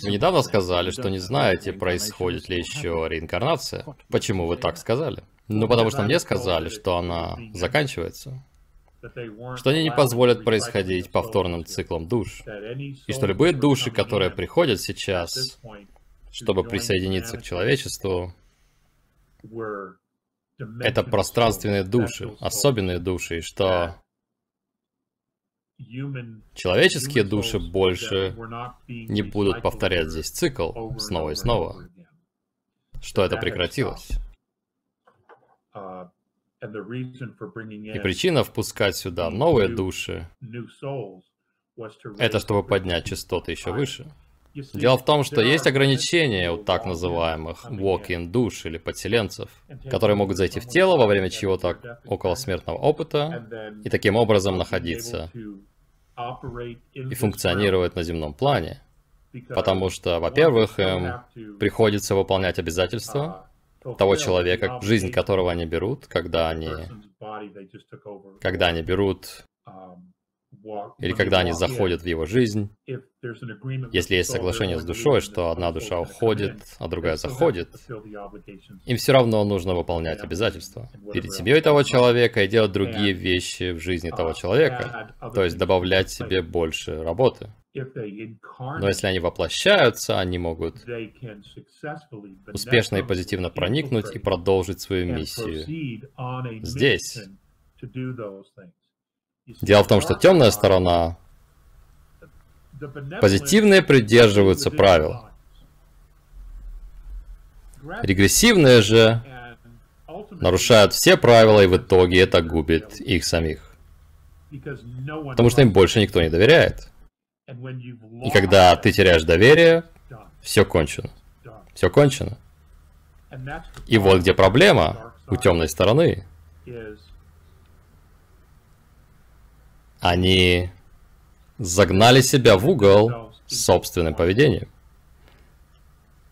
Вы недавно сказали, что не знаете, происходит ли еще реинкарнация. Почему вы так сказали? Ну, потому что мне сказали, что она заканчивается. Что они не позволят происходить повторным циклом душ. И что любые души, которые приходят сейчас, чтобы присоединиться к человечеству, это пространственные души, особенные души, и что человеческие души больше не будут повторять здесь цикл снова и снова, что это прекратилось. И причина впускать сюда новые души — это чтобы поднять частоты еще выше. Дело в том, что есть ограничения у так называемых walk-in душ или подселенцев, которые могут зайти в тело во время чего-то околосмертного опыта и таким образом находиться и функционировать на земном плане. Потому что, во-первых, им приходится выполнять обязательства того человека, жизнь которого они берут, когда они, когда они берут или когда они заходят в его жизнь, если есть соглашение с душой, что одна душа уходит, а другая заходит, им все равно нужно выполнять обязательства. перед семьей того человека и делать другие вещи в жизни того человека, то есть добавлять себе больше работы. Но если они воплощаются, они могут успешно и позитивно проникнуть и продолжить свою миссию здесь. Дело в том, что темная сторона, позитивные придерживаются правил. Регрессивные же нарушают все правила, и в итоге это губит их самих. Потому что им больше никто не доверяет. И когда ты теряешь доверие, все кончено. Все кончено. И вот где проблема у темной стороны. Они загнали себя в угол собственным поведением.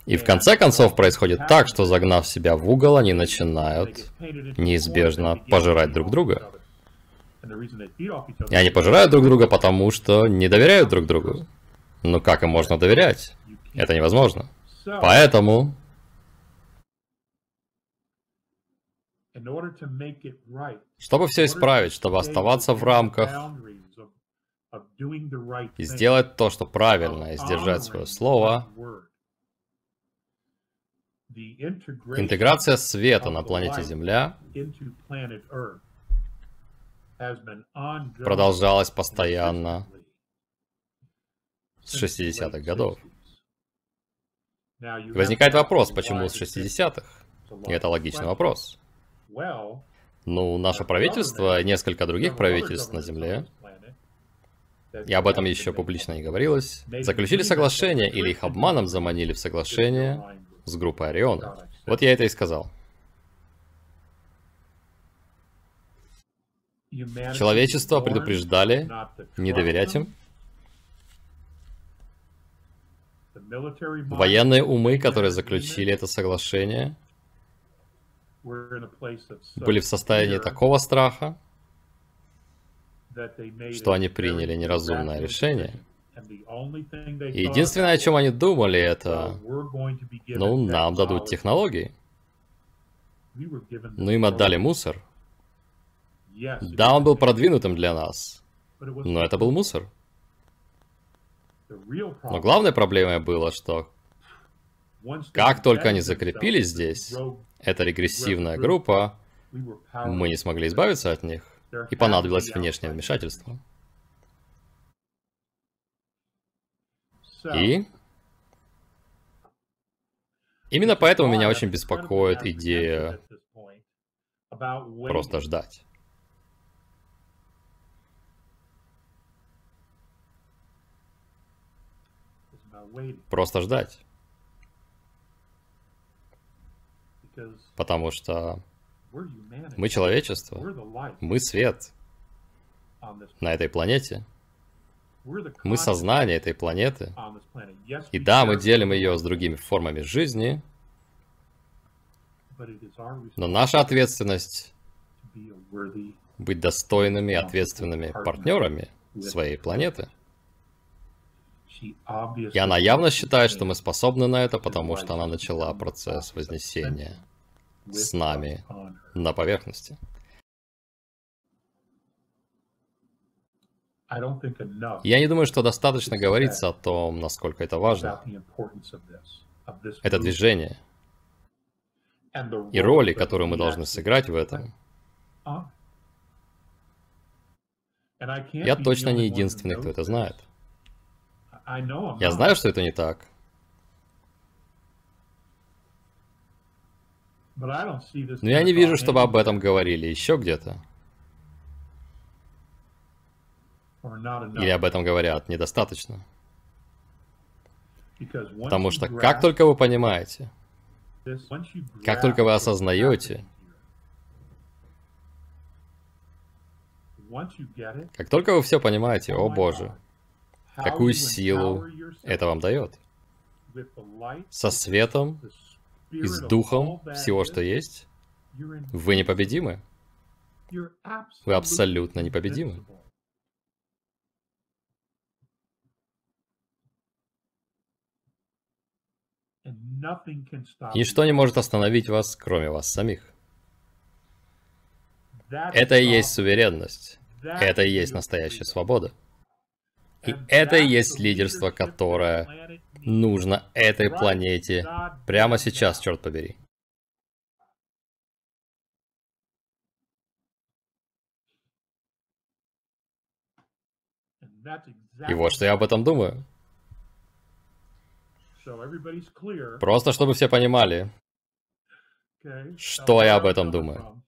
И в конце концов происходит так, что загнав себя в угол, они начинают неизбежно пожирать друг друга. И они пожирают друг друга, потому что не доверяют друг другу. Ну как им можно доверять? Это невозможно. Поэтому... Чтобы все исправить, чтобы оставаться в рамках и сделать то, что правильно, и сдержать свое слово, интеграция света на планете Земля продолжалась постоянно с 60-х годов. Возникает вопрос, почему с 60-х? И это логичный вопрос. Ну, наше правительство и несколько других правительств на Земле, и об этом еще публично не говорилось, заключили соглашение или их обманом заманили в соглашение с группой Ориона. Вот я это и сказал. Человечество предупреждали не доверять им. Военные умы, которые заключили это соглашение, были в состоянии такого страха, что они приняли неразумное решение. И единственное, о чем они думали, это, ну, нам дадут технологии. Ну, им отдали мусор. Да, он был продвинутым для нас, но это был мусор. Но главной проблемой было, что как только они закрепились здесь, эта регрессивная группа, мы не смогли избавиться от них, и понадобилось внешнее вмешательство. И именно поэтому меня очень беспокоит идея просто ждать. Просто ждать. Потому что мы человечество, мы свет на этой планете. Мы сознание этой планеты. И да, мы делим ее с другими формами жизни, но наша ответственность быть достойными, ответственными партнерами своей планеты. И она явно считает, что мы способны на это, потому что она начала процесс вознесения с нами на поверхности. Я не думаю, что достаточно говорится о том, насколько это важно. Это движение. И роли, которую мы должны сыграть в этом. Я точно не единственный, кто это знает. Я знаю, что это не так. Но я не вижу, чтобы об этом говорили еще где-то. Или об этом говорят недостаточно. Потому что как только вы понимаете, как только вы осознаете, как только вы все понимаете, о боже, какую силу это вам дает. Со светом и с духом всего, что есть, вы непобедимы. Вы абсолютно непобедимы. Ничто не может остановить вас, кроме вас самих. Это и есть суверенность. Это и есть настоящая свобода. И это и есть лидерство, которое нужно этой планете прямо сейчас, черт побери. И вот что я об этом думаю. Просто чтобы все понимали, что я об этом думаю.